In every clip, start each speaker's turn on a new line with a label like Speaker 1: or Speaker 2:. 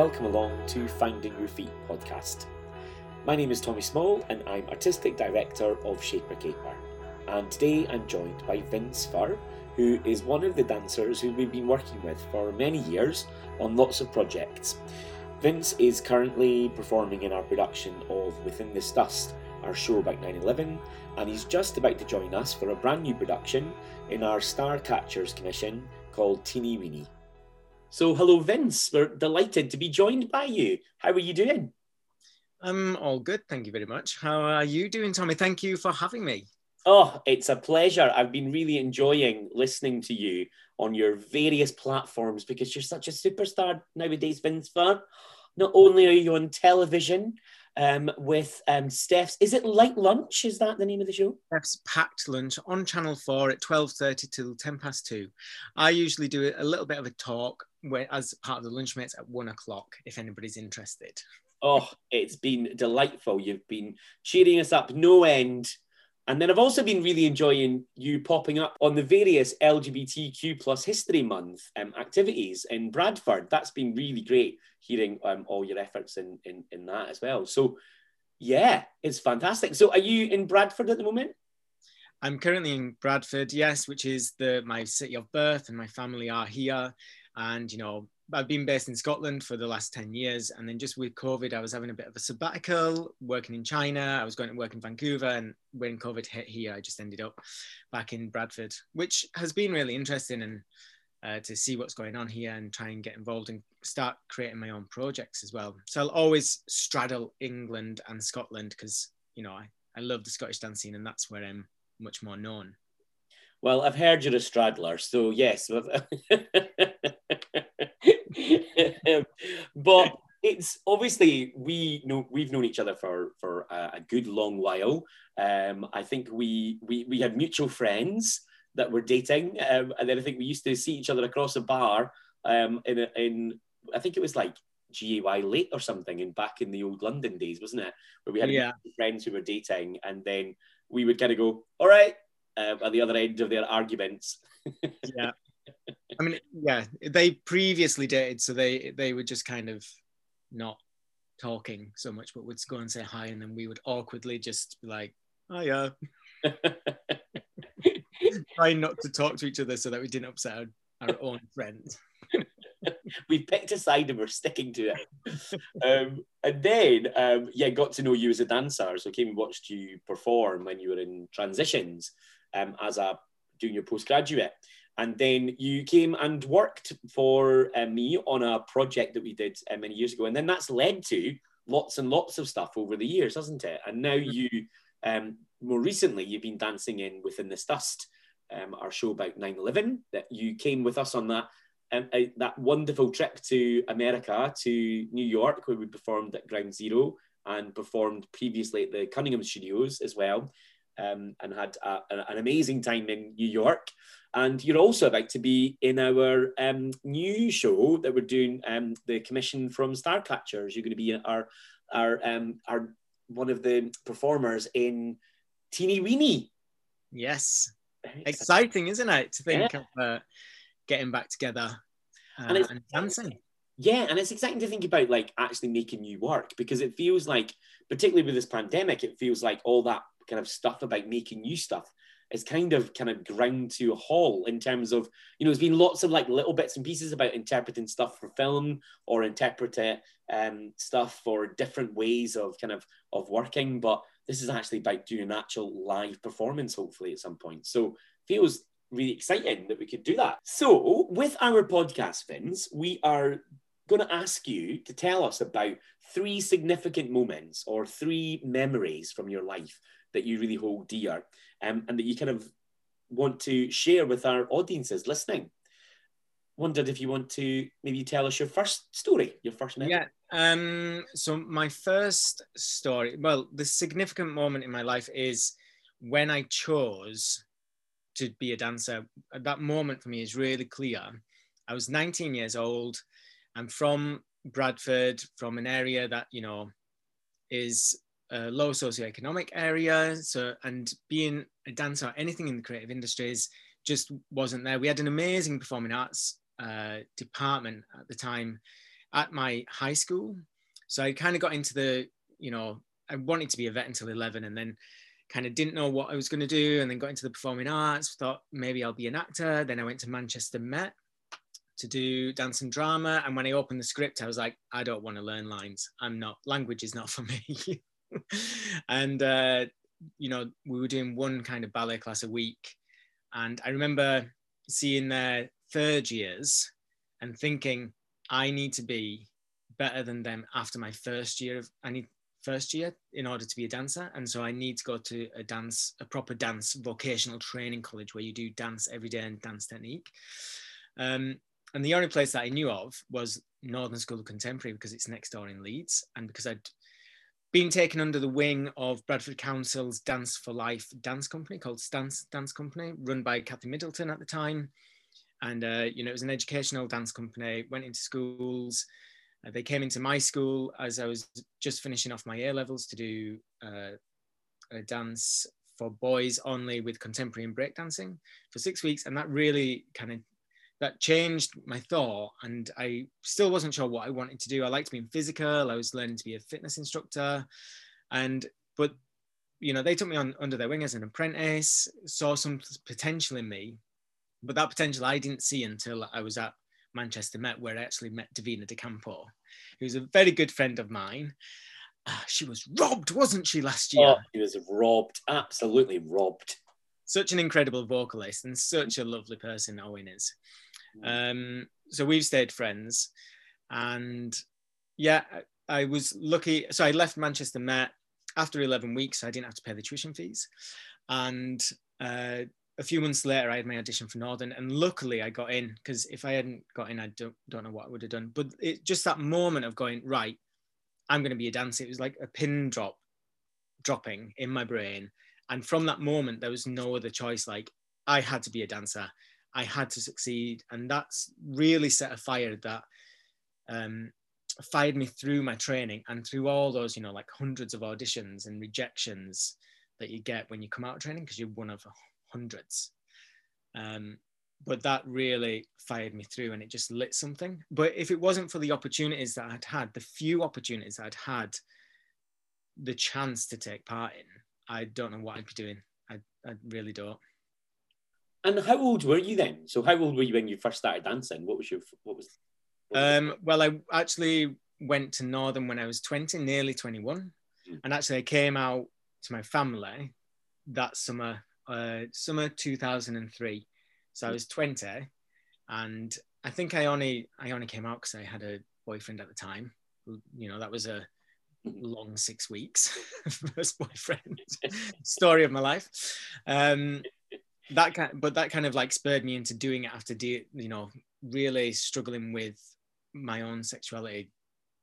Speaker 1: Welcome along to Finding Your Feet podcast. My name is Tommy Small, and I'm Artistic Director of Shaper Caper. And today I'm joined by Vince Virr, who is one of the dancers who we've been working with for many years on lots of projects. Vince is currently performing in our production of Within This Dust, our show about 9 11, and he's just about to join us for a brand new production in our Starcatchers commission called Teeny Weeny. So, hello, Vince. We're delighted to be joined by you. How are you doing?
Speaker 2: I'm all good. Thank you very much. How are you doing, Tommy? Thank you for having me.
Speaker 1: Oh, it's a pleasure. I've been really enjoying listening to you on your various platforms because you're such a superstar nowadays, Vince Virr. Not only are you on television, um, with um, Steph's. Is it Light Lunch? Is that the name of the show?
Speaker 2: Steph's Packed Lunch on Channel 4 at 12.30 till 10 past 2. I usually do a little bit of a talk where, as part of the lunch lunchmates at 1 o'clock, if anybody's interested.
Speaker 1: Oh, it's been delightful. You've been cheering us up no end and then I've also been really enjoying you popping up on the various LGBTQ plus History Month um, activities in Bradford. That's been really great hearing um, all your efforts in, in, in that as well. So, yeah, it's fantastic. So, are you in Bradford at the moment?
Speaker 2: I'm currently in Bradford, yes, which is the my city of birth, and my family are here. And you know, I've been based in Scotland for the last 10 years. And then just with COVID, I was having a bit of a sabbatical, working in China. I was going to work in Vancouver. And when COVID hit here, I just ended up back in Bradford, which has been really interesting and uh, to see what's going on here and try and get involved and start creating my own projects as well. So I'll always straddle England and Scotland because, you know, I, I love the Scottish dance scene and that's where I'm much more known.
Speaker 1: Well, I've heard you're a straddler, so yes. but it's obviously we know we've known each other for for a, a good long while. Um, I think we we we had mutual friends that were dating, um, and then I think we used to see each other across a bar um, in in I think it was like G-A-Y Late or something, and back in the old London days, wasn't it? Where we had yeah. friends who were dating, and then we would kind of go, "All right," uh, at the other end of their arguments.
Speaker 2: yeah. I mean, yeah, they previously dated, so they they were just kind of not talking so much, but would go and say hi, and then we would awkwardly just be like, "Oh yeah," trying not to talk to each other so that we didn't upset our, our own friends.
Speaker 1: we picked a side and we're sticking to it. Um, and then, um, yeah, got to know you as a dancer. So came and watched you perform when you were in transitions um, as a doing your postgraduate. And then you came and worked for uh, me on a project that we did uh, many years ago. And then that's led to lots and lots of stuff over the years, hasn't it? And now mm-hmm. you, um, more recently, you've been dancing in Within This Dust, um, our show about 9 11, that you came with us on that. Um, uh, that wonderful trip to America, to New York, where we performed at Ground Zero and performed previously at the Cunningham Studios as well um, and had a, an amazing time in New York. And you're also about to be in our um, new show that we're doing, um, the commission from Starcatchers. You're going to be our our um, our one of the performers in Teeny Weeny.
Speaker 2: Yes, exciting, isn't it? To think yeah. of uh, getting back together uh, and, and dancing.
Speaker 1: Yeah, and it's exciting to think about like actually making new work because it feels like, particularly with this pandemic, it feels like all that kind of stuff about making new stuff. Is kind of kind of ground to a halt in terms of you know there's been lots of like little bits and pieces about interpreting stuff for film or interpreting um, stuff for different ways of kind of of working but this is actually about doing an actual live performance hopefully at some point. So feels really exciting that we could do that. So with our podcast Vince we are going to ask you to tell us about three significant moments or three memories from your life that you really hold dear um, and that you kind of want to share with our audiences listening. Wondered if you want to maybe tell us your first story, your first memory.
Speaker 2: Yeah. Um, so my first story, well, the significant moment in my life is when I chose to be a dancer. That moment for me is really clear. I was 19 years old. I'm from Bradford, from an area that, you know, is a low socioeconomic area. So, and being a dancer or anything in the creative industries just wasn't there. We had an amazing performing arts uh, department at the time, at my high school. So I kind of got into the, you know, I wanted to be a vet until 11 and then kind of didn't know what I was going to do and then got into the performing arts, thought maybe I'll be an actor. Then I went to Manchester Met to do dance and drama. And when I opened the script, I was like, I don't want to learn lines. I'm not, language is not for me. and, uh, you know, we were doing one kind of ballet class a week. And I remember seeing their third years and thinking, I need to be better than them after my first year of, I need first year in order to be a dancer. And so I need to go to a dance, a proper dance vocational training college where you do dance every day and dance technique. Um, and the only place that I knew of was Northern School of Contemporary because it's next door in Leeds. And because I'd been taken under the wing of Bradford Council's Dance for Life dance company called Stance Dance Company, run by Kathy Middleton at the time. And, uh, you know, it was an educational dance company, went into schools, uh, they came into my school as I was just finishing off my A levels to do uh, a dance for boys only with contemporary and breakdancing for six weeks, and that really kind of that changed my thought. And I still wasn't sure what I wanted to do. I liked being physical. I was learning to be a fitness instructor, and but you know they took me on under their wing as an apprentice, saw some potential in me, but that potential I didn't see until I was at Manchester Met, where I actually met Davina De Campo, who's a very good friend of mine. Uh, she was robbed, wasn't she, last year? Oh,
Speaker 1: she was robbed, absolutely robbed.
Speaker 2: Such an incredible vocalist and such a lovely person Owen is. Mm. Um, so we've stayed friends, and yeah, I was lucky. So I left Manchester Met after 11 weeks. I didn't have to pay the tuition fees, and uh, a few months later, I had my audition for Northern, and luckily I got in because if I hadn't got in, I don't, don't know what I would have done. But it just that moment of going right, I'm going to be a dancer. It was like a pin drop, dropping in my brain, and from that moment, there was no other choice. Like I had to be a dancer. I had to succeed, and that's really set a fire that um, fired me through my training and through all those, you know, like hundreds of auditions and rejections that you get when you come out of training because you're one of hundreds. Um, but that really fired me through and it just lit something. But if it wasn't for the opportunities that I'd had, the few opportunities I'd had the chance to take part in, I don't know what I'd be doing. I, I really don't.
Speaker 1: And how old were you then? So how old were you when you first started dancing? What was your what was?
Speaker 2: What was um, well, I actually went to Northern when I was twenty, nearly twenty-one, mm. and actually I came out to my family that summer uh, summer 2003. So I was 20, and I think I only I only came out because I had a boyfriend at the time. You know, that was a long six weeks first boyfriend story of my life. Um, that kind, but that kind of like spurred me into doing it after, de- you know, really struggling with my own sexuality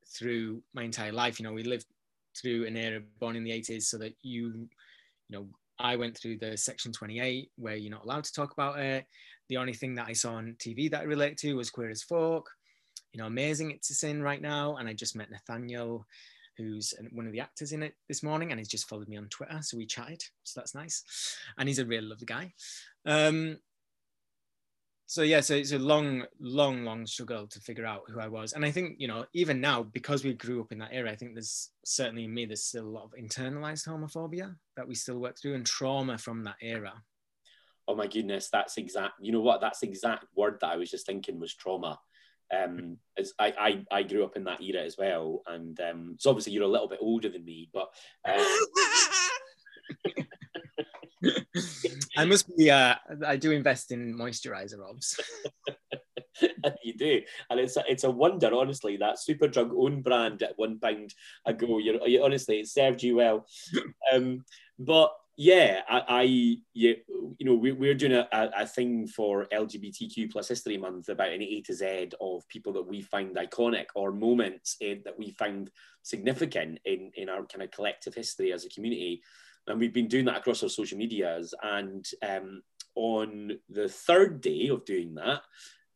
Speaker 2: through my entire life. You know, we lived through an era born in the 80s, so that you, you know, I went through the Section 28 where you're not allowed to talk about it. The only thing that I saw on TV that I relate to was Queer as Folk. You know, amazing it's a sin right now. And I just met Nathaniel, who's one of the actors in it this morning, and he's just followed me on Twitter. So we chatted. So that's nice. And he's a really lovely guy. Um, so yeah, so it's a long, long, long struggle to figure out who I was. And I think, you know, even now, because we grew up in that era, I think there's certainly in me, there's still a lot of internalized homophobia that we still work through and trauma from that era.
Speaker 1: Oh my goodness, that's exact. You know what? That's exact word that I was just thinking was trauma. Um, as I, I, I grew up in that era as well, and um, so obviously you're a little bit older than me, but. Uh,
Speaker 2: I must be. Uh, I do invest in moisturizer, Robs.
Speaker 1: you do, and it's a, it's a wonder, honestly. That Superdrug own brand at one pound ago. You're, you honestly, it served you well. Um, but yeah, I, I you, you know, we, we're doing a, a, thing for LGBTQ plus History Month about an A to Z of people that we find iconic or moments in, that we find significant in in our kind of collective history as a community and we've been doing that across our social medias. And um, on the third day of doing that,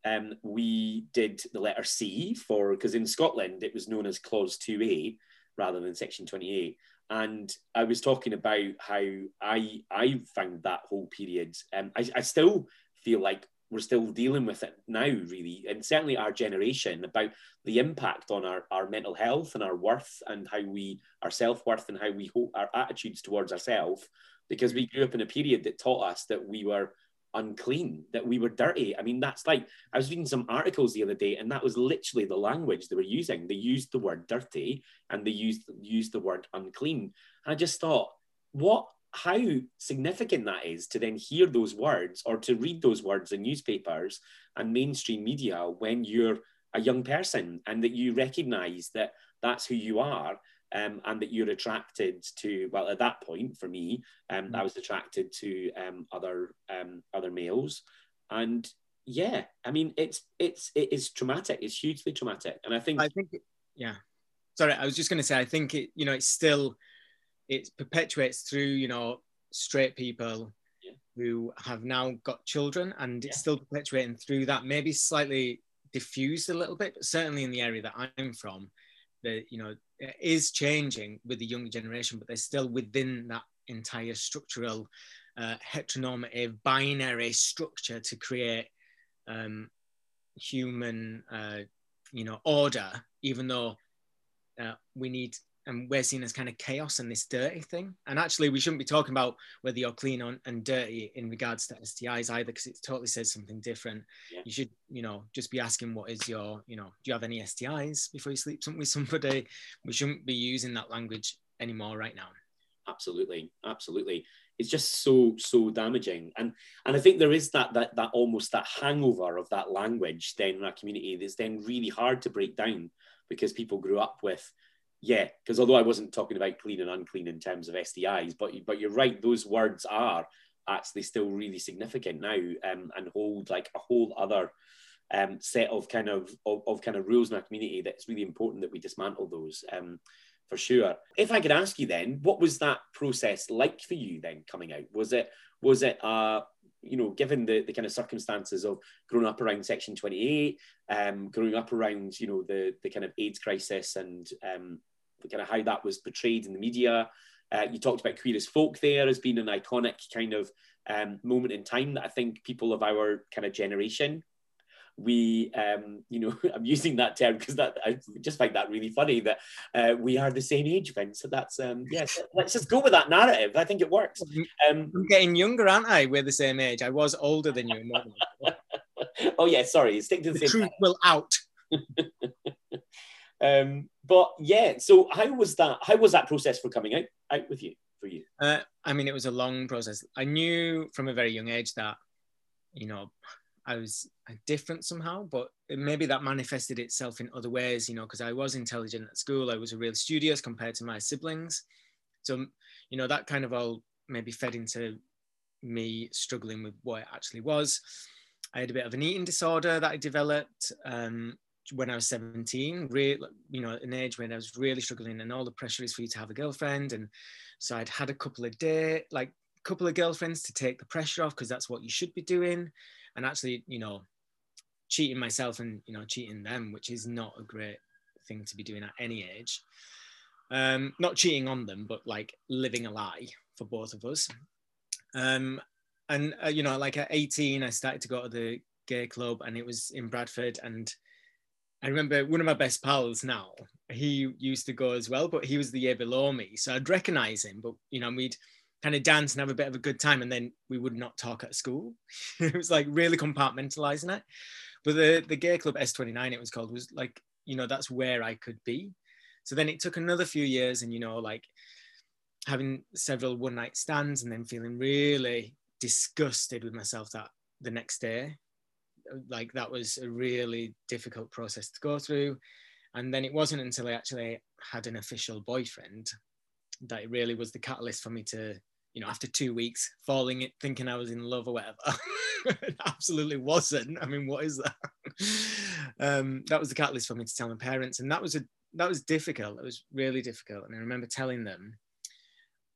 Speaker 1: um, we did the letter C for because in Scotland it was known as Clause 2A rather than Section 28. And I was talking about how I I found that whole period. Um, I, I still feel like we're still dealing with it now, really, and certainly our generation about the impact on our, our mental health and our worth and how we our self worth and how we hold our attitudes towards ourselves, because we grew up in a period that taught us that we were unclean, that we were dirty. I mean, that's like I was reading some articles the other day, and that was literally the language they were using. They used the word dirty and they used used the word unclean. And I just thought, what how significant that is to then hear those words or to read those words in newspapers and mainstream media when you're a young person and that you recognize that that's who you are um, and that you're attracted to well at that point for me um, mm-hmm. i was attracted to um, other um, other males. And yeah i mean it's it's it is traumatic. It's hugely traumatic. And i think
Speaker 2: i think yeah. Sorry i was just going to say i think it you know it's still it perpetuates through you know straight people yeah. who have now got children and it's still perpetuating through that maybe slightly diffused a little bit but certainly in the area that i'm from the you know is changing with the younger generation but they're still within that entire structural uh, heteronormative binary structure to create um, human uh, you know order even though uh, we need and we're seen as kind of chaos and this dirty thing. And actually, we shouldn't be talking about whether you're clean on, and dirty in regards to STIs either, because it totally says something different. Yeah. You should, you know, just be asking what is your, you know, do you have any STIs before you sleep with somebody? We shouldn't be using that language anymore right now.
Speaker 1: Absolutely, absolutely. It's just so so damaging, and and I think there is that that that almost that hangover of that language then in our community that's then really hard to break down because people grew up with yeah, because although I wasn't talking about clean and unclean in terms of STIs, but but you're right, those words are actually still really significant now um, and hold like a whole other um, set of kind of, of, of kind of rules in our community that's really important that we dismantle those um, for sure. If I could ask you then, what was that process like for you then coming out? Was it was it uh you know, given the, the kind of circumstances of growing up around Section 28, um, growing up around, you know, the, the kind of AIDS crisis and um, kind of how that was portrayed in the media. Uh, you talked about queer as folk there as being an iconic kind of um, moment in time that I think people of our kind of generation we um, you know i'm using that term because that i just find that really funny that uh, we are the same age Vince. so that's um yes. let's just go with that narrative. I think it works.
Speaker 2: Um, i'm getting younger aren't i? We're the same age. I was older than you
Speaker 1: oh yeah sorry. Stick to the,
Speaker 2: the truth will out
Speaker 1: um, but yeah, so how was that? How was that process for coming out out with you for you?
Speaker 2: Uh, I mean, it was a long process. I knew from a very young age that you know I was different somehow, but maybe that manifested itself in other ways. You know, because I was intelligent at school, I was a real studious compared to my siblings. So you know that kind of all maybe fed into me struggling with what it actually was. I had a bit of an eating disorder that I developed. Um, when I was 17, really, you know, an age when I was really struggling and all the pressure is for you to have a girlfriend. And so I'd had a couple of day, like a couple of girlfriends to take the pressure off because that's what you should be doing. And actually, you know, cheating myself and, you know, cheating them, which is not a great thing to be doing at any age. Um, not cheating on them, but like living a lie for both of us. Um, and, uh, you know, like at 18, I started to go to the gay club and it was in Bradford and I remember one of my best pals now, he used to go as well, but he was the year below me. So I'd recognize him, but you know, we'd kind of dance and have a bit of a good time. And then we would not talk at school. it was like really compartmentalizing it. But the, the gay club S29, it was called, was like, you know, that's where I could be. So then it took another few years and, you know, like having several one night stands and then feeling really disgusted with myself that the next day like that was a really difficult process to go through. And then it wasn't until I actually had an official boyfriend that it really was the catalyst for me to, you know, after two weeks falling it, thinking I was in love or whatever. it absolutely wasn't. I mean, what is that? um, that was the catalyst for me to tell my parents. And that was a that was difficult. It was really difficult. And I remember telling them.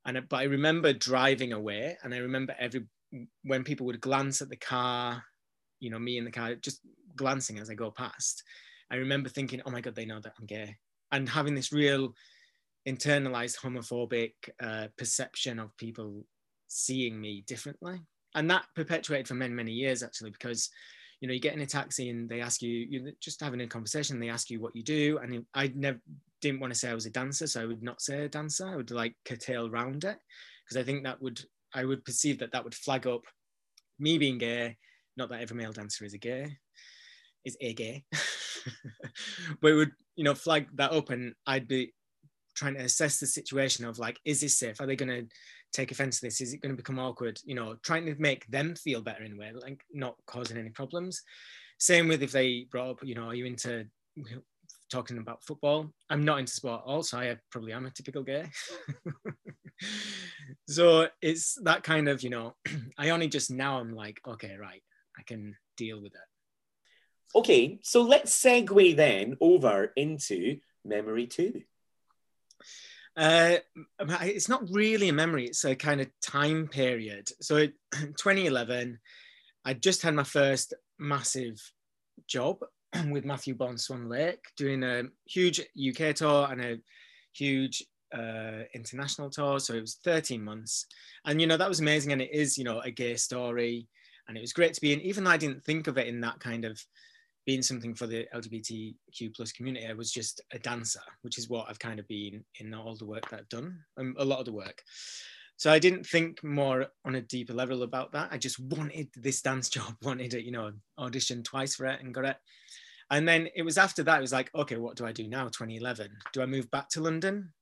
Speaker 2: And but I remember driving away, and I remember every when people would glance at the car you know, me in the car, just glancing as I go past, I remember thinking, oh my God, they know that I'm gay. And having this real internalized homophobic uh, perception of people seeing me differently. and that perpetuated for many many years actually because you know you get in a taxi and they ask you you're just having a conversation they ask you what you do and i never didn't want to say i was a dancer so i would not say a dancer i would like curtail around it because i think that would i would perceive that that would flag up me being gay not that every male dancer is a gay is a gay but it would you know flag that up and i'd be trying to assess the situation of like is this safe are they going to take offense to this? Is it going to become awkward? You know, trying to make them feel better in a way, like not causing any problems. Same with if they brought up, you know, are you into talking about football? I'm not into sport also. I probably am a typical gay. so it's that kind of, you know, I only just now I'm like, okay, right, I can deal with it.
Speaker 1: Okay, so let's segue then over into memory two.
Speaker 2: Uh, it's not really a memory. It's a kind of time period. So 2011, I just had my first massive job with Matthew Bourne Swan Lake, doing a huge UK tour and a huge uh, international tour. So it was 13 months. And, you know, that was amazing. And it is, you know, a gay story. And it was great to be in, even though I didn't think of it in that kind of being something for the LGBTQ plus community, I was just a dancer, which is what I've kind of been in all the work that I've done, um, a lot of the work. So I didn't think more on a deeper level about that. I just wanted this dance job, wanted it, you know, auditioned twice for it and got it. And then it was after that, it was like, okay, what do I do now? 2011. Do I move back to London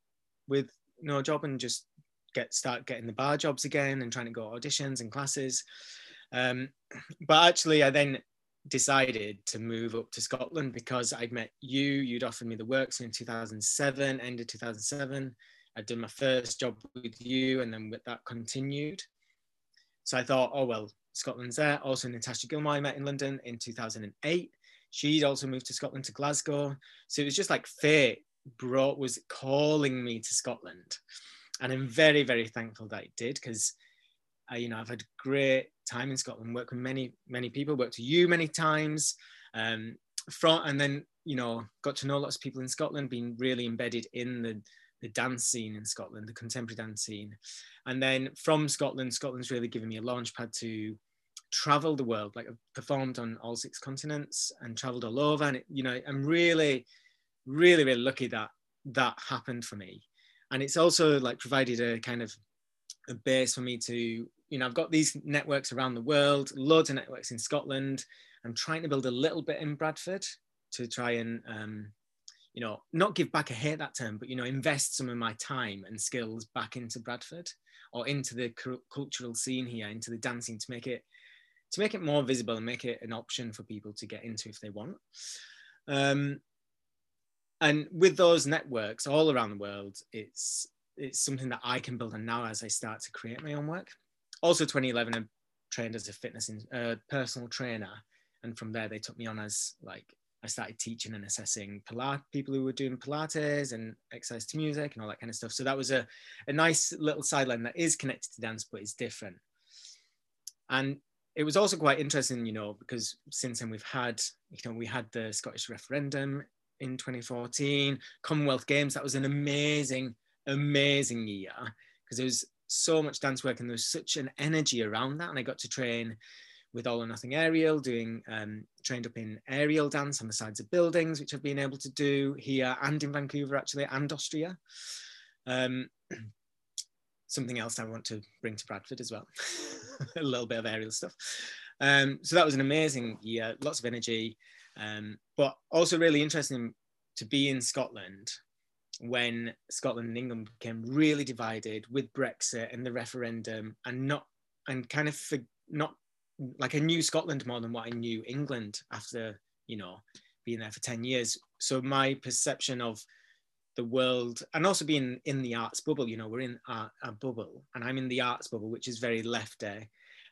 Speaker 2: with no job and just get start getting the bar jobs again and trying to go auditions and classes? Um, but actually, I then decided to move up to Scotland because I'd met you, you'd offered me the works in 2007, end of 2007. I'd done my first job with you, and then with that continued. So I thought, oh, well, Scotland's there. Also, Natasha Gilmore I met in London in 2008. She'd also moved to Scotland to Glasgow. So it was just like fate brought, was calling me to Scotland. And I'm very, very thankful that it did because you know, I've had great time in Scotland, worked with many, many people, worked with you many times. Um, from, and then, you know, got to know lots of people in Scotland, being really embedded in the, the dance scene in Scotland, the contemporary dance scene. And then from Scotland, Scotland's really given me a launch pad to travel the world. Like I've performed on all six continents and traveled all over. And, it, you know, I'm really, really, really lucky that that happened for me. And it's also like provided a kind of a base for me to, you know, I've got these networks around the world, loads of networks in Scotland. I'm trying to build a little bit in Bradford to try and, um, you know, not give back, I hate that term, but, you know, invest some of my time and skills back into Bradford or into the cultural scene here, into the dancing to make it, to make it more visible and make it an option for people to get into if they want. Um, and with those networks all around the world, it's it's something that I can build on now as I start to create my own work. Also, 2011, I trained as a fitness in, uh, personal trainer, and from there they took me on as like I started teaching and assessing Pilates, people who were doing Pilates and exercise to music and all that kind of stuff. So that was a, a nice little sideline that is connected to dance, but is different. And it was also quite interesting, you know, because since then we've had, you know, we had the Scottish referendum in 2014, Commonwealth Games. That was an amazing amazing year because it was so much dance work and there was such an energy around that. And I got to train with All or Nothing Aerial, doing um, trained up in aerial dance on the sides of buildings, which I've been able to do here and in Vancouver actually, and Austria. Um, something else I want to bring to Bradford as well, a little bit of aerial stuff. Um, so that was an amazing year, lots of energy, um, but also really interesting to be in Scotland when Scotland and England became really divided with Brexit and the referendum, and not and kind of for, not like I knew Scotland more than what I knew England after you know being there for ten years. So my perception of the world and also being in the arts bubble, you know, we're in a, bubble, and I'm in the arts bubble, which is very left day,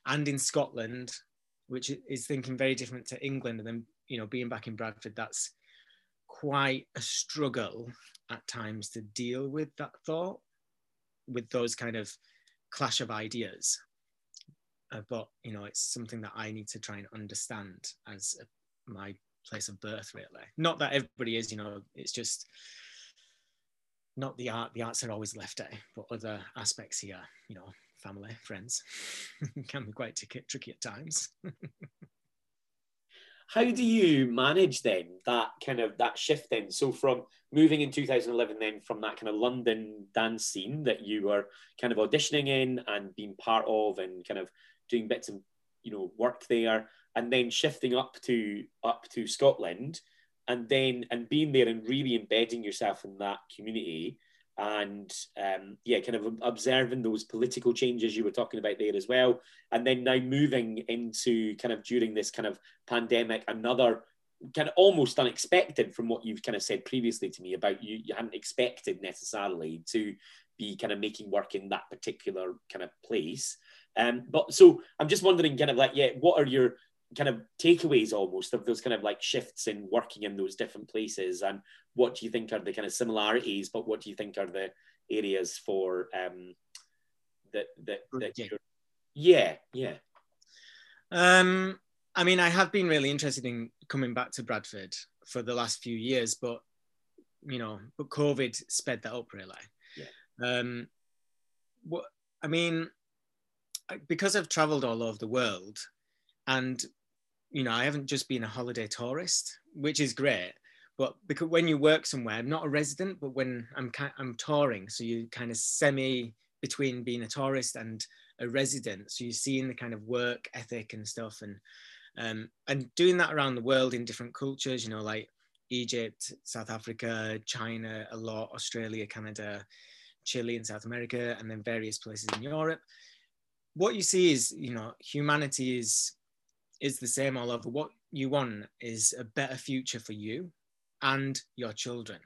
Speaker 2: and in Scotland, which is thinking very different to England, and then you know being back in Bradford, that's quite a struggle at times to deal with that thought, with those kind of clash of ideas. Uh, but you know, it's something that I need to try and understand as a, my place of birth, really. Not that everybody is, you know, it's just not the art. The arts are always left out, but other aspects here, you know, family, friends. can be quite t- tricky at times.
Speaker 1: How do you manage then that kind of that shift then? So from moving in 2011, then from that kind of London dance scene that you were kind of auditioning in and being part of, and kind of doing bits of you know work there, and then shifting up to up to Scotland, and then and being there and really embedding yourself in that community and um, yeah, kind of observing those political changes you were talking about there as well. And then now moving into kind of during this kind of pandemic, another kind of almost unexpected from what you've kind of said previously to me about you, you hadn't expected necessarily to be kind of making work in that particular kind of place. Um, but so I'm just wondering, kind of like, yeah, what are your kind of takeaways almost of those kind of like shifts in working in those different places and what do you think are the kind of similarities but what do you think are the areas for um that that, that yeah. yeah yeah
Speaker 2: um i mean i have been really interested in coming back to bradford for the last few years but you know but covid sped that up really yeah. um what i mean because i've traveled all over the world and you know, I haven't just been a holiday tourist, which is great. But because when you work somewhere, I'm not a resident, but when I'm I'm touring, so you kind of semi between being a tourist and a resident. So you're seeing the kind of work ethic and stuff, and um, and doing that around the world in different cultures. You know, like Egypt, South Africa, China, a lot, Australia, Canada, Chile, and South America, and then various places in Europe. What you see is, you know, humanity is is the same all over. What you want is a better future for you and your children.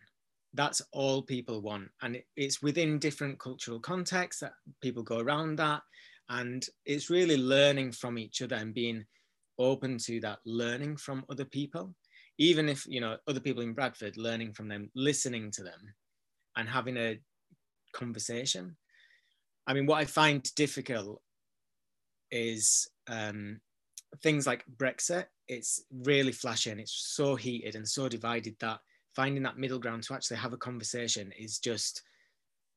Speaker 2: That's all people want. And it's within different cultural contexts that people go around that. And it's really learning from each other and being open to that learning from other people. Even if, you know, other people in Bradford, learning from them, listening to them and having a conversation. I mean, what I find difficult is um, things like Brexit, it's really flashy and it's so heated and so divided that finding that middle ground to actually have a conversation is just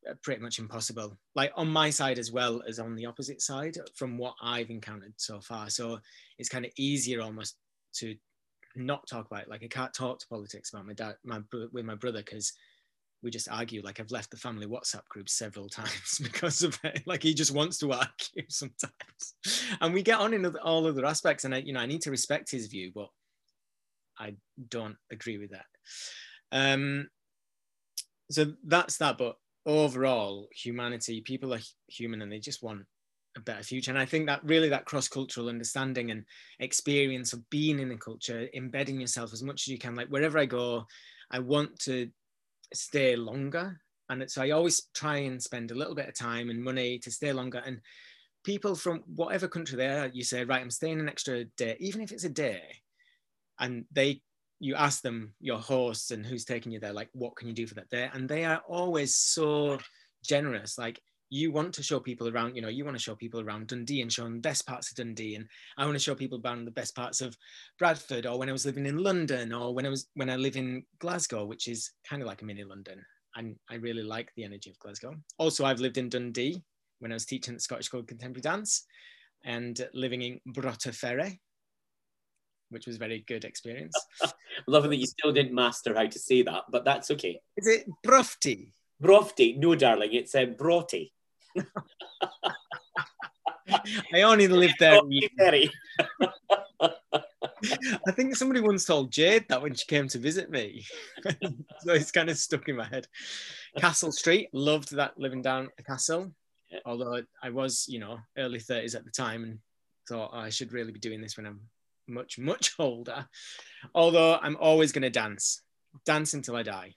Speaker 2: uh, pretty much impossible. Like on my side as well as on the opposite side, from what I've encountered so far. So it's kind of easier almost to not talk about it. Like I can't talk to politics about my dad, my with my brother because we just argue like I've left the family WhatsApp group several times because of it. Like he just wants to argue sometimes, and we get on in all other aspects. And I, you know, I need to respect his view, but I don't agree with that. Um, so that's that. But overall, humanity, people are human, and they just want a better future. And I think that really that cross-cultural understanding and experience of being in a culture, embedding yourself as much as you can. Like wherever I go, I want to stay longer. And so I always try and spend a little bit of time and money to stay longer. And people from whatever country they are, you say, right, I'm staying an extra day, even if it's a day. And they, you ask them, your hosts and who's taking you there, like, what can you do for that day? And they are always so generous. Like, you want to show people around, you know, you want to show people around Dundee and show them the best parts of Dundee. And I want to show people around the best parts of Bradford or when I was living in London or when I was when I live in Glasgow, which is kind of like a mini London. And I really like the energy of Glasgow. Also, I've lived in Dundee when I was teaching at Scottish School of Contemporary Dance and living in Brotaferry, which was a very good experience.
Speaker 1: Loving that you still didn't master how to say that, but that's okay.
Speaker 2: Is it Brofty?
Speaker 1: Brofty? No, darling, it's a uh, Broughty.
Speaker 2: I only lived there. I think somebody once told Jade that when she came to visit me. so it's kind of stuck in my head. Castle Street, loved that living down a castle. Yeah. Although I was, you know, early 30s at the time and thought oh, I should really be doing this when I'm much, much older. Although I'm always going to dance, dance until I die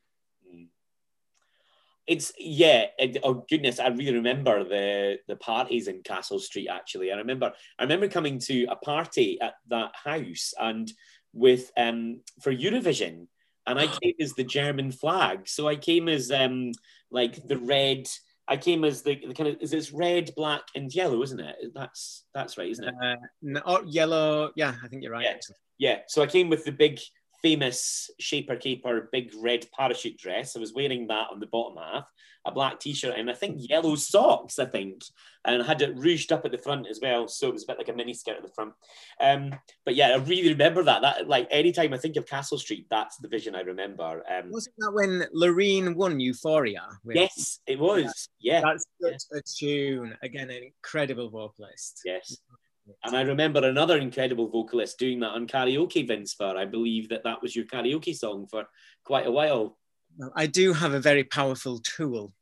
Speaker 1: it's yeah. It, oh goodness, I really remember the the parties in Castle Street. Actually, I remember I remember coming to a party at that house and with um for Eurovision, and I came as the German flag. So I came as um like the red. I came as the, the kind of is this red, black, and yellow, isn't it? That's that's right, isn't it? Uh,
Speaker 2: no, oh, yellow. Yeah, I think you're right.
Speaker 1: Yeah. yeah. So I came with the big famous Shaper Caper big red parachute dress. I was wearing that on the bottom half, a black t-shirt, and I think yellow socks, I think, and I had it rouged up at the front as well, so it was a bit like a mini skirt at the front. Um, but yeah, I really remember that. That like anytime I think of Castle Street, that's the vision I remember. Um,
Speaker 2: Wasn't that when Loreen won Euphoria?
Speaker 1: With... Yes, it was. Yeah,
Speaker 2: yeah. that's such a tune. Again, an incredible vocalist.
Speaker 1: Yes. And I remember another incredible vocalist doing that on karaoke, Vince, for I believe that that was your karaoke song for quite a while.
Speaker 2: Well, I do have a very powerful tool.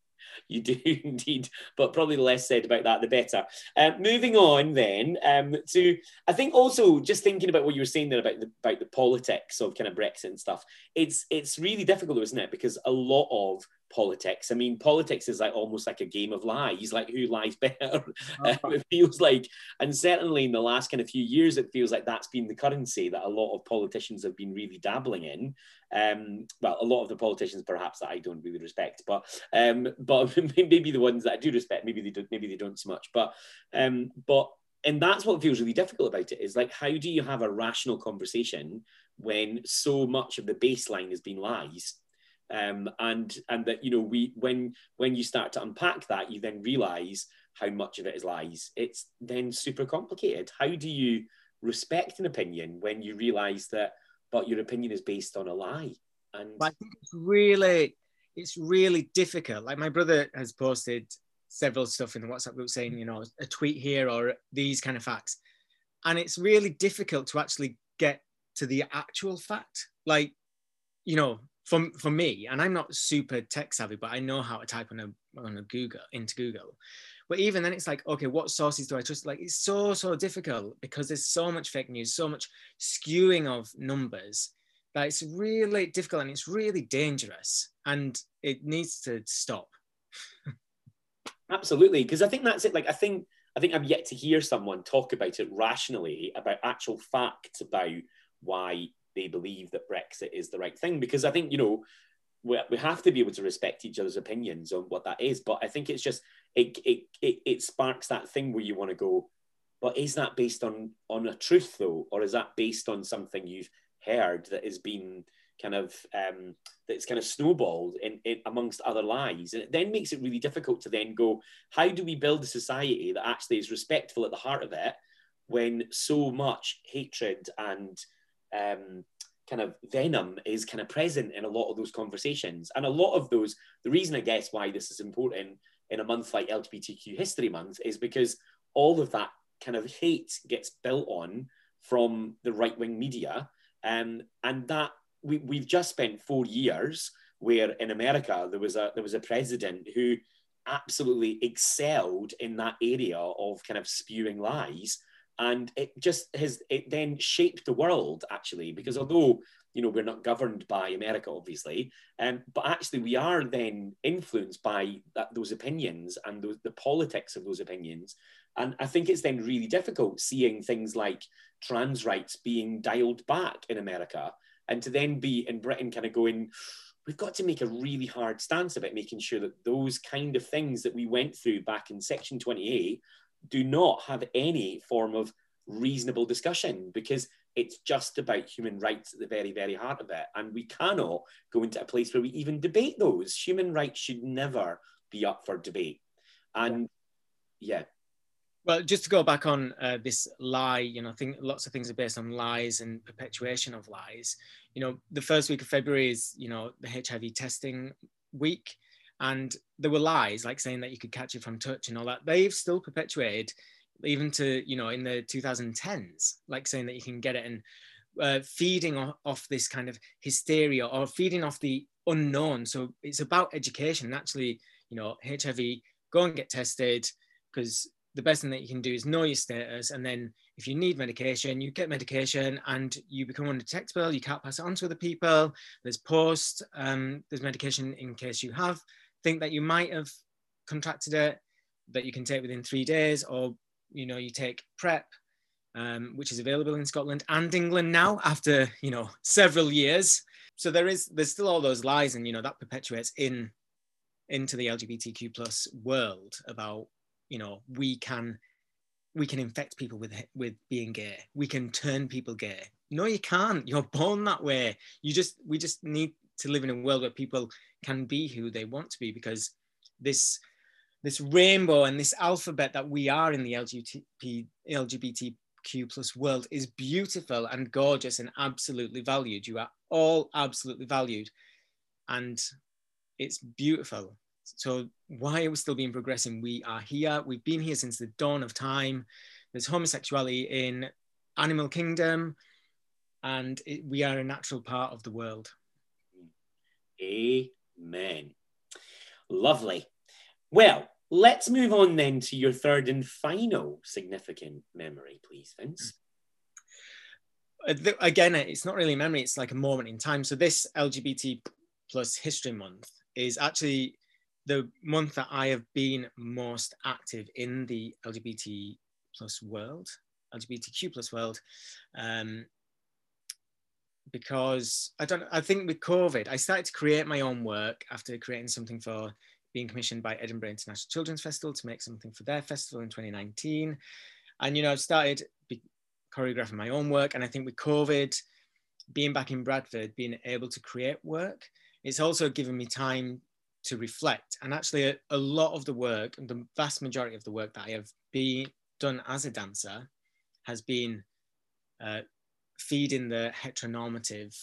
Speaker 1: You do indeed, but probably the less said about that, the better. Uh, moving on then um, to, I think also just thinking about what you were saying there about the about the politics of kind of Brexit and stuff. It's it's really difficult, isn't it? Because a lot of politics. I mean, politics is like almost like a game of lies, like who lies better. Uh-huh. it feels like, and certainly in the last kind of few years, it feels like that's been the currency that a lot of politicians have been really dabbling in. Um, well, a lot of the politicians perhaps that I don't really respect, but um, but maybe the ones that I do respect, maybe they don't, maybe they don't so much. But um, but and that's what feels really difficult about it is like how do you have a rational conversation when so much of the baseline has been lies um, and and that you know we when when you start to unpack that you then realize how much of it is lies. It's then super complicated. How do you respect an opinion when you realize that but your opinion is based on a lie? And
Speaker 2: I think it's really it's really difficult. Like my brother has posted several stuff in the whatsapp group saying you know a tweet here or these kind of facts. And it's really difficult to actually get to the actual fact. Like you know for, for me, and I'm not super tech savvy, but I know how to type on a on a Google into Google. But even then, it's like, okay, what sources do I trust? Like, it's so so difficult because there's so much fake news, so much skewing of numbers that it's really difficult and it's really dangerous, and it needs to stop.
Speaker 1: Absolutely, because I think that's it. Like, I think I think I'm yet to hear someone talk about it rationally about actual facts about why they believe that Brexit is the right thing. Because I think, you know, we, we have to be able to respect each other's opinions on what that is. But I think it's just, it, it, it, it sparks that thing where you want to go, but is that based on, on a truth though? Or is that based on something you've heard that has been kind of, um, that's kind of snowballed in, in amongst other lies? And it then makes it really difficult to then go, how do we build a society that actually is respectful at the heart of it when so much hatred and um, kind of venom is kind of present in a lot of those conversations. And a lot of those, the reason I guess why this is important in a month like LGBTQ History Month is because all of that kind of hate gets built on from the right wing media. Um, and that we, we've just spent four years where in America there was a there was a president who absolutely excelled in that area of kind of spewing lies and it just has it then shaped the world actually because although you know we're not governed by america obviously um, but actually we are then influenced by that, those opinions and those, the politics of those opinions. And i think it's then really difficult seeing things like trans rights being dialed back in america and to then be in britain kind of going we've got to make a really hard stance about making sure that those kind of things that we went through back in section 28 do not have any form of reasonable discussion because it's just about human rights at the very, very heart of it. And we cannot go into a place where we even debate those. Human rights should never be up for debate. And yeah.
Speaker 2: Well, just to go back on uh, this lie, you know, I think lots of things are based on lies and perpetuation of lies. You know, the first week of February is, you know, the HIV testing week and there were lies like saying that you could catch it from touch and all that. They've still perpetuated even to you know in the 2010s like saying that you can get it and uh, feeding off, this kind of hysteria or feeding off the unknown. So it's about education. Actually you know hiv go and get tested because the best thing that you can do is know your status. And then if you need medication you get medication and you become undetectable you can't pass it on to other people. There's post um, there's medication in case you have think that you might have contracted it that you can take within three days, or you know, you take PrEP, um, which is available in Scotland and England now after you know several years. So there is there's still all those lies, and you know that perpetuates in into the LGBTQ plus world about you know we can we can infect people with with being gay. We can turn people gay. no, you can't. You're born that way. You just we just need to live in a world where people can be who they want to be because this this rainbow and this alphabet that we are in the LGBT, LGBTQ plus world is beautiful and gorgeous and absolutely valued. You are all absolutely valued, and it's beautiful. So why are we still being progressing? We are here. We've been here since the dawn of time. There's homosexuality in animal kingdom, and it, we are a natural part of the world.
Speaker 1: Amen. Lovely. Well, let's move on then to your third and final significant memory, please, Vince.
Speaker 2: Uh, again, it's not really memory, it's like a moment in time. So, this LGBT plus History Month is actually the month that I have been most active in the LGBT plus world, LGBTQ plus world. Um, because I don't I think with COVID, I started to create my own work after creating something for being commissioned by Edinburgh International Children's Festival to make something for their festival in 2019. And you know, I've started choreographing my own work. And I think with COVID, being back in Bradford, being able to create work, it's also given me time to reflect. And actually, a, a lot of the work, the vast majority of the work that I have been done as a dancer, has been uh, feeding the heteronormative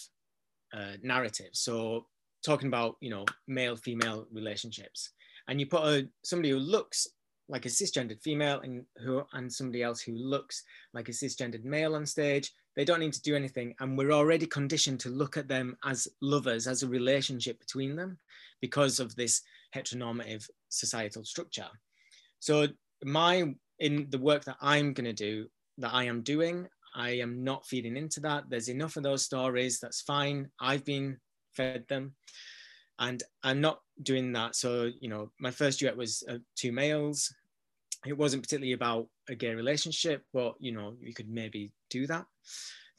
Speaker 2: uh, narrative. So talking about you know male female relationships, and you put a somebody who looks like a cisgendered female and who and somebody else who looks like a cisgendered male on stage they don't need to do anything. And we're already conditioned to look at them as lovers as a relationship between them because of this heteronormative societal structure. So my in the work that i'm going to do that i am doing I am not feeding into that. There's enough of those stories. That's fine. I've been fed them. And I'm not doing that. So, you know, my first duet was uh, two males. It wasn't particularly about a gay relationship, but, you know, you could maybe do that.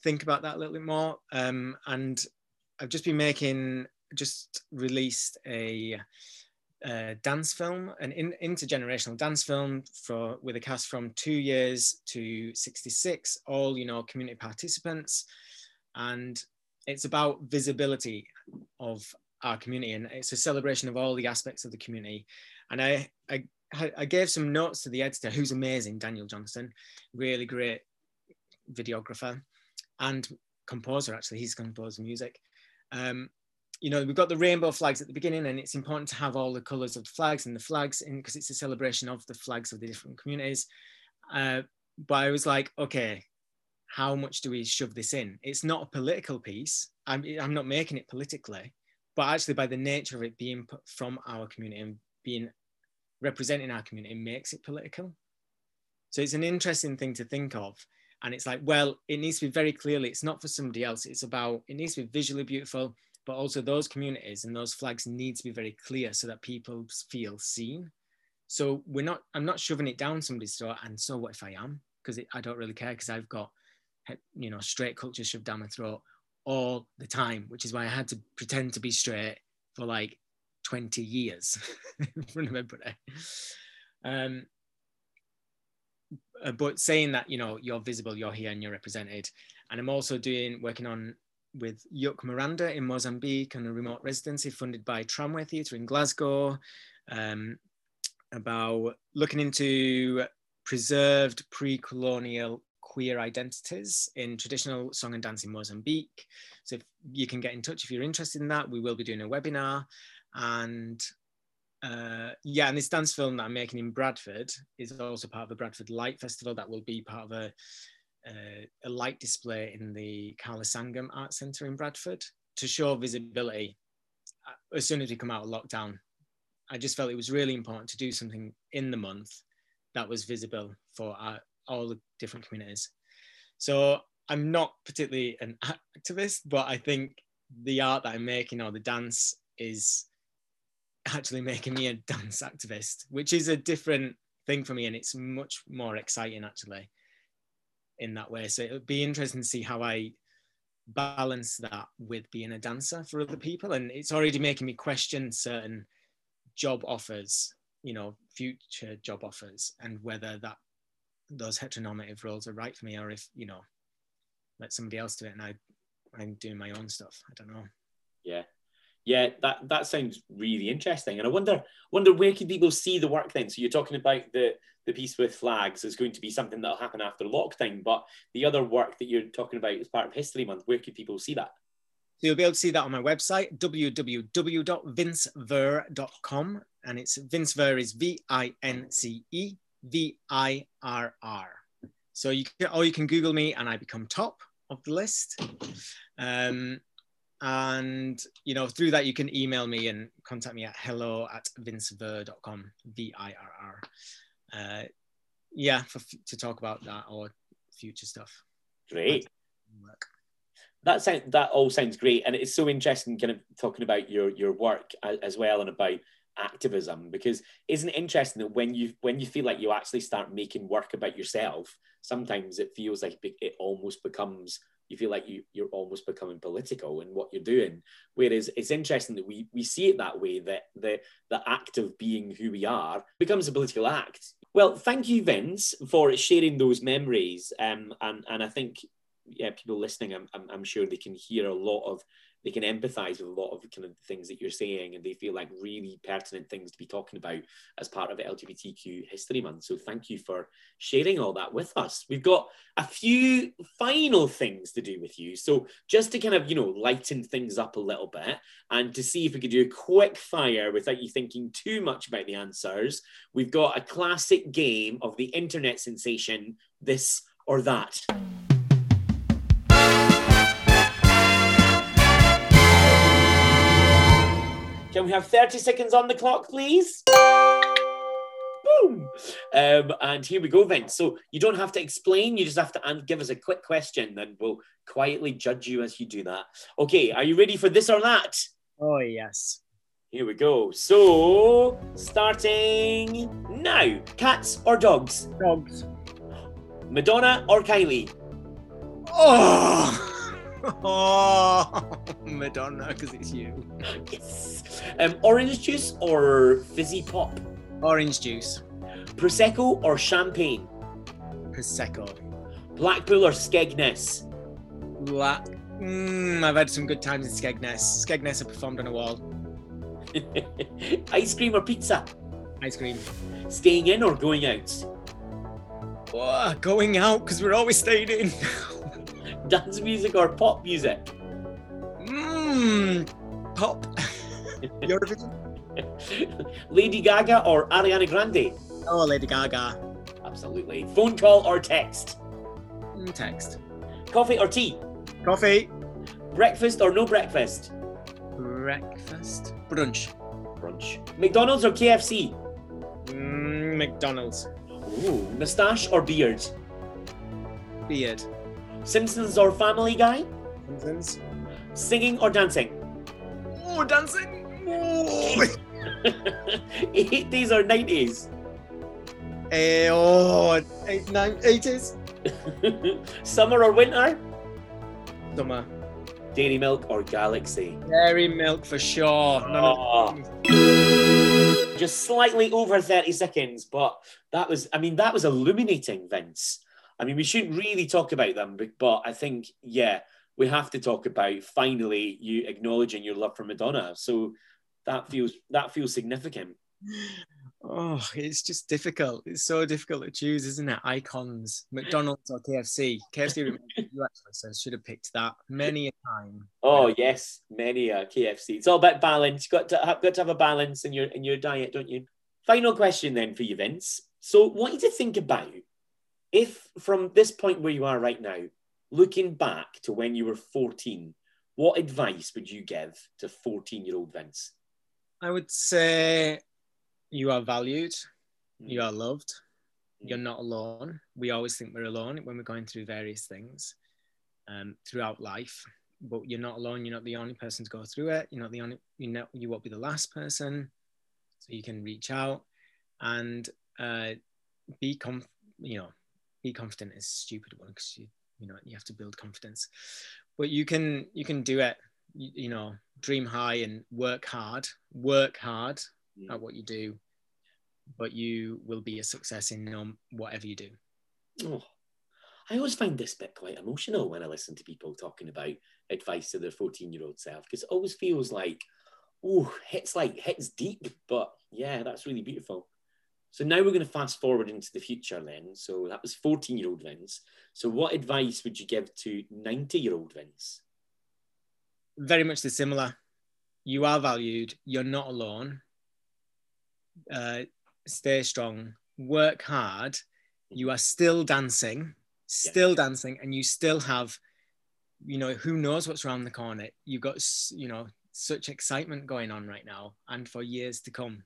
Speaker 2: Think about that a little bit more. Um, and I've just been making, just released a uh, dance film, an in, intergenerational dance film for with a cast from two years to 66, all you know, community participants, and it's about visibility of our community, and it's a celebration of all the aspects of the community. And I, I, I gave some notes to the editor, who's amazing, Daniel Johnston, really great videographer and composer. Actually, he's composed music. Um, you know, we've got the rainbow flags at the beginning, and it's important to have all the colours of the flags and the flags because it's a celebration of the flags of the different communities. Uh, but I was like, okay, how much do we shove this in? It's not a political piece. I'm, I'm not making it politically, but actually, by the nature of it being from our community and being representing our community, makes it political. So it's an interesting thing to think of. And it's like, well, it needs to be very clearly, it's not for somebody else. It's about, it needs to be visually beautiful but also those communities and those flags need to be very clear so that people feel seen. So we're not, I'm not shoving it down somebody's throat. And so what if I am? Because I don't really care because I've got, you know, straight culture shoved down my throat all the time, which is why I had to pretend to be straight for like 20 years in front of everybody. Um, uh, but saying that, you know, you're visible, you're here and you're represented. And I'm also doing, working on with Yuck Miranda in Mozambique on a remote residency funded by Tramway Theatre in Glasgow um, about looking into preserved pre-colonial queer identities in traditional song and dance in Mozambique. So if you can get in touch if you're interested in that, we will be doing a webinar. And uh, yeah, and this dance film that I'm making in Bradford is also part of the Bradford Light Festival that will be part of a a light display in the Kala Sangam Art Centre in Bradford to show visibility uh, as soon as we come out of lockdown. I just felt it was really important to do something in the month that was visible for our, all the different communities. So I'm not particularly an activist, but I think the art that I'm making or the dance is actually making me a dance activist, which is a different thing for me and it's much more exciting actually in that way. So it would be interesting to see how I balance that with being a dancer for other people. And it's already making me question certain job offers, you know, future job offers, and whether that those heteronormative roles are right for me or if, you know, let somebody else do it, and I I'm doing my own stuff. I don't know.
Speaker 1: Yeah, yeah, that that sounds really interesting, and I wonder wonder where can people see the work then? So you're talking about the the piece with flags is going to be something that'll happen after lockdown, but the other work that you're talking about as part of History Month, where can people see that?
Speaker 2: So you'll be able to see that on my website, www.vincevirr.com. And it's Vince Virr is V I N C E V I R R. So you can, or you can Google me and I become top of the list. Um, and you know through that you can email me and contact me at hello at vincevirr.com v-i-r-r uh, yeah for, to talk about that or future stuff.
Speaker 1: Great. Work. that sound, that all sounds great. And it's so interesting kind of talking about your your work as well and about activism because isn't it interesting that when you when you feel like you actually start making work about yourself sometimes it feels like it almost becomes you feel like you you're almost becoming political in what you're doing. Whereas it's interesting that we we see it that way that the the act of being who we are becomes a political act. Well thank you vince for sharing those memories. Um and and i think yeah, people listening, I'm, I'm, I'm, sure they can hear a lot of, they can empathize with a lot of kind of things that you're saying, and they feel like really pertinent things to be talking about as part of LGBTQ History Month. So thank you for sharing all that with us. We've got a few final things to do with you. So just to kind of, you know, lighten things up a little bit and to see if we could do a quick fire without you thinking too much about the answers, we've got a classic game of the internet sensation, this or that. Can we have 30 seconds on the clock, please? Boom. Um, and here we go, Vince. So you don't have to explain, you just have to give us a quick question, and we'll quietly judge you as you do that. Okay, are you ready for this or that?
Speaker 2: Oh, yes.
Speaker 1: Here we go. So, starting now cats or dogs?
Speaker 2: Dogs.
Speaker 1: Madonna or Kylie?
Speaker 2: Oh! Oh, Madonna, because it's you.
Speaker 1: Yes. Um, orange juice or fizzy pop?
Speaker 2: Orange juice.
Speaker 1: Prosecco or champagne?
Speaker 2: Prosecco.
Speaker 1: Blackpool or Skegness?
Speaker 2: Black. Mm, I've had some good times in Skegness. Skegness, I performed on a wall.
Speaker 1: Ice cream or pizza?
Speaker 2: Ice cream.
Speaker 1: Staying in or going out?
Speaker 2: Oh, going out because we're always staying in.
Speaker 1: Dance music or pop music?
Speaker 2: Mmm, pop. Eurovision.
Speaker 1: Lady Gaga or Ariana Grande?
Speaker 2: Oh, Lady Gaga.
Speaker 1: Absolutely. Phone call or text?
Speaker 2: Mm, text.
Speaker 1: Coffee or tea?
Speaker 2: Coffee.
Speaker 1: Breakfast or no breakfast?
Speaker 2: Breakfast. Brunch.
Speaker 1: Brunch. McDonald's or KFC?
Speaker 2: Mm, McDonald's.
Speaker 1: Ooh, moustache or beard?
Speaker 2: Beard.
Speaker 1: Simpsons or Family Guy?
Speaker 2: Simpsons.
Speaker 1: Singing or dancing?
Speaker 2: Oh, dancing! Oh.
Speaker 1: 80s or 90s?
Speaker 2: Eh, oh, eight, nine, 80s.
Speaker 1: Summer or winter?
Speaker 2: Summer.
Speaker 1: Dairy Milk or Galaxy?
Speaker 2: Dairy Milk for sure.
Speaker 1: Oh. Just slightly over 30 seconds, but that was, I mean, that was illuminating, Vince. I mean, we shouldn't really talk about them, but I think, yeah, we have to talk about finally you acknowledging your love for Madonna. So that feels that feels significant.
Speaker 2: Oh, it's just difficult. It's so difficult to choose, isn't it? Icons, McDonald's or KFC. KFC you actually, so I should have picked that many a time.
Speaker 1: Oh yes, many a KFC. It's all about balance. You've got to have, got to have a balance in your in your diet, don't you? Final question then for you, Vince. So, what you to think about if from this point where you are right now, looking back to when you were 14, what advice would you give to 14 year old Vince?
Speaker 2: I would say you are valued, mm. you are loved, mm. you're not alone. We always think we're alone when we're going through various things um, throughout life, but you're not alone. You're not the only person to go through it. You're not the only, you know, you won't be the last person. So you can reach out and uh, be, com- you know, be confident is a stupid one because you you know you have to build confidence but you can you can do it you, you know dream high and work hard work hard mm. at what you do but you will be a success in um, whatever you do
Speaker 1: oh, I always find this bit quite emotional when I listen to people talking about advice to their 14 year old self because it always feels like, oh, hits like hits deep. But yeah, that's really beautiful. So now we're going to fast forward into the future then. So that was 14 year old Vince. So what advice would you give to 90 year old Vince?
Speaker 2: Very much the similar. You are valued. You're not alone. Uh, stay strong. Work hard. You are still dancing, still yeah. dancing, and you still have, you know, who knows what's around the corner. You've got, you know, such excitement going on right now and for years to come.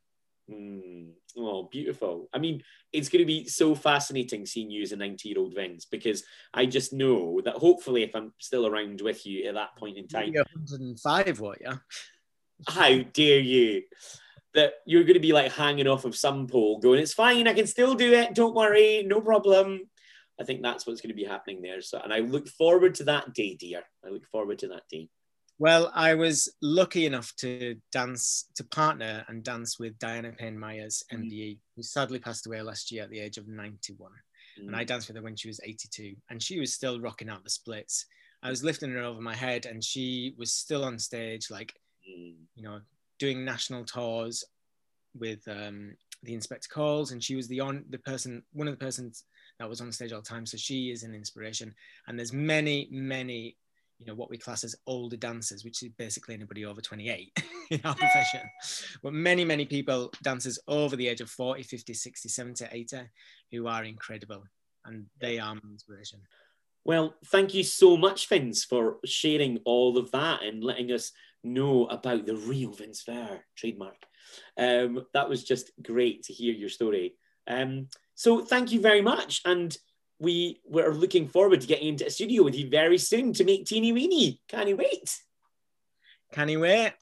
Speaker 1: Mm. Oh, beautiful. I mean, it's going to be so fascinating seeing you as a 90 year old Vince because I just know that hopefully, if I'm still around with you at that point in time,
Speaker 2: you're 105, what, yeah?
Speaker 1: How dare you? That you're going to be like hanging off of some pole going, it's fine, I can still do it, don't worry, no problem. I think that's what's going to be happening there. So, and I look forward to that day, dear. I look forward to that day.
Speaker 2: Well, I was lucky enough to dance, to partner and dance with Diana Payne Myers, MBE, mm. who sadly passed away last year at the age of 91. Mm. And I mm. danced with her when she was 82, and she was still rocking out the splits. I was lifting her over my head, and she was still on stage, like, mm. you know, doing national tours with um, the Inspector Calls, and she was the on the person, one of the persons that was on stage all the time. So she is an inspiration. And there's many, many you know what we class as older dancers, which is basically anybody over 28 in our profession. But many, many people, dancers over the age of 40, 50, 60, 70, 80, who are incredible. And they are my inspiration.
Speaker 1: Well, thank you so much, Vince, for sharing all of that and letting us know about the real Vince Virr trademark. Um, that was just great to hear your story. Um, so thank you very much. And we were looking forward to getting into a studio with you very soon to make Teeny Weeny. Can you wait?
Speaker 2: Can you wait?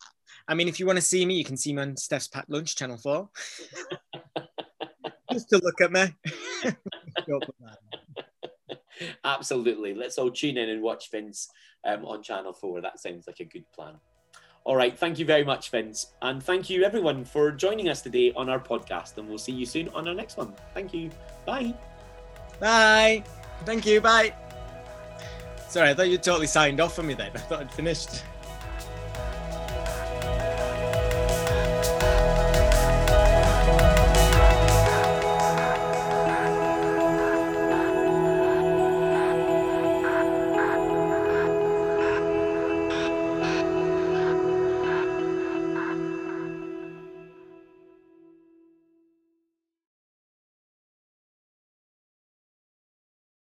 Speaker 2: I mean, if you want to see me, you can see me on Steph's Packed Lunch, Channel 4. Just to look at me.
Speaker 1: Absolutely. Let's all tune in and watch Vince um, on Channel 4. That sounds like a good plan. All right. Thank you very much, Vince. And thank you, everyone, for joining us today on our podcast. And we'll see you soon on our next one. Thank you. Bye.
Speaker 2: Bye. Thank you. Bye. Sorry, I thought you totally signed off for me then. I thought I'd finished.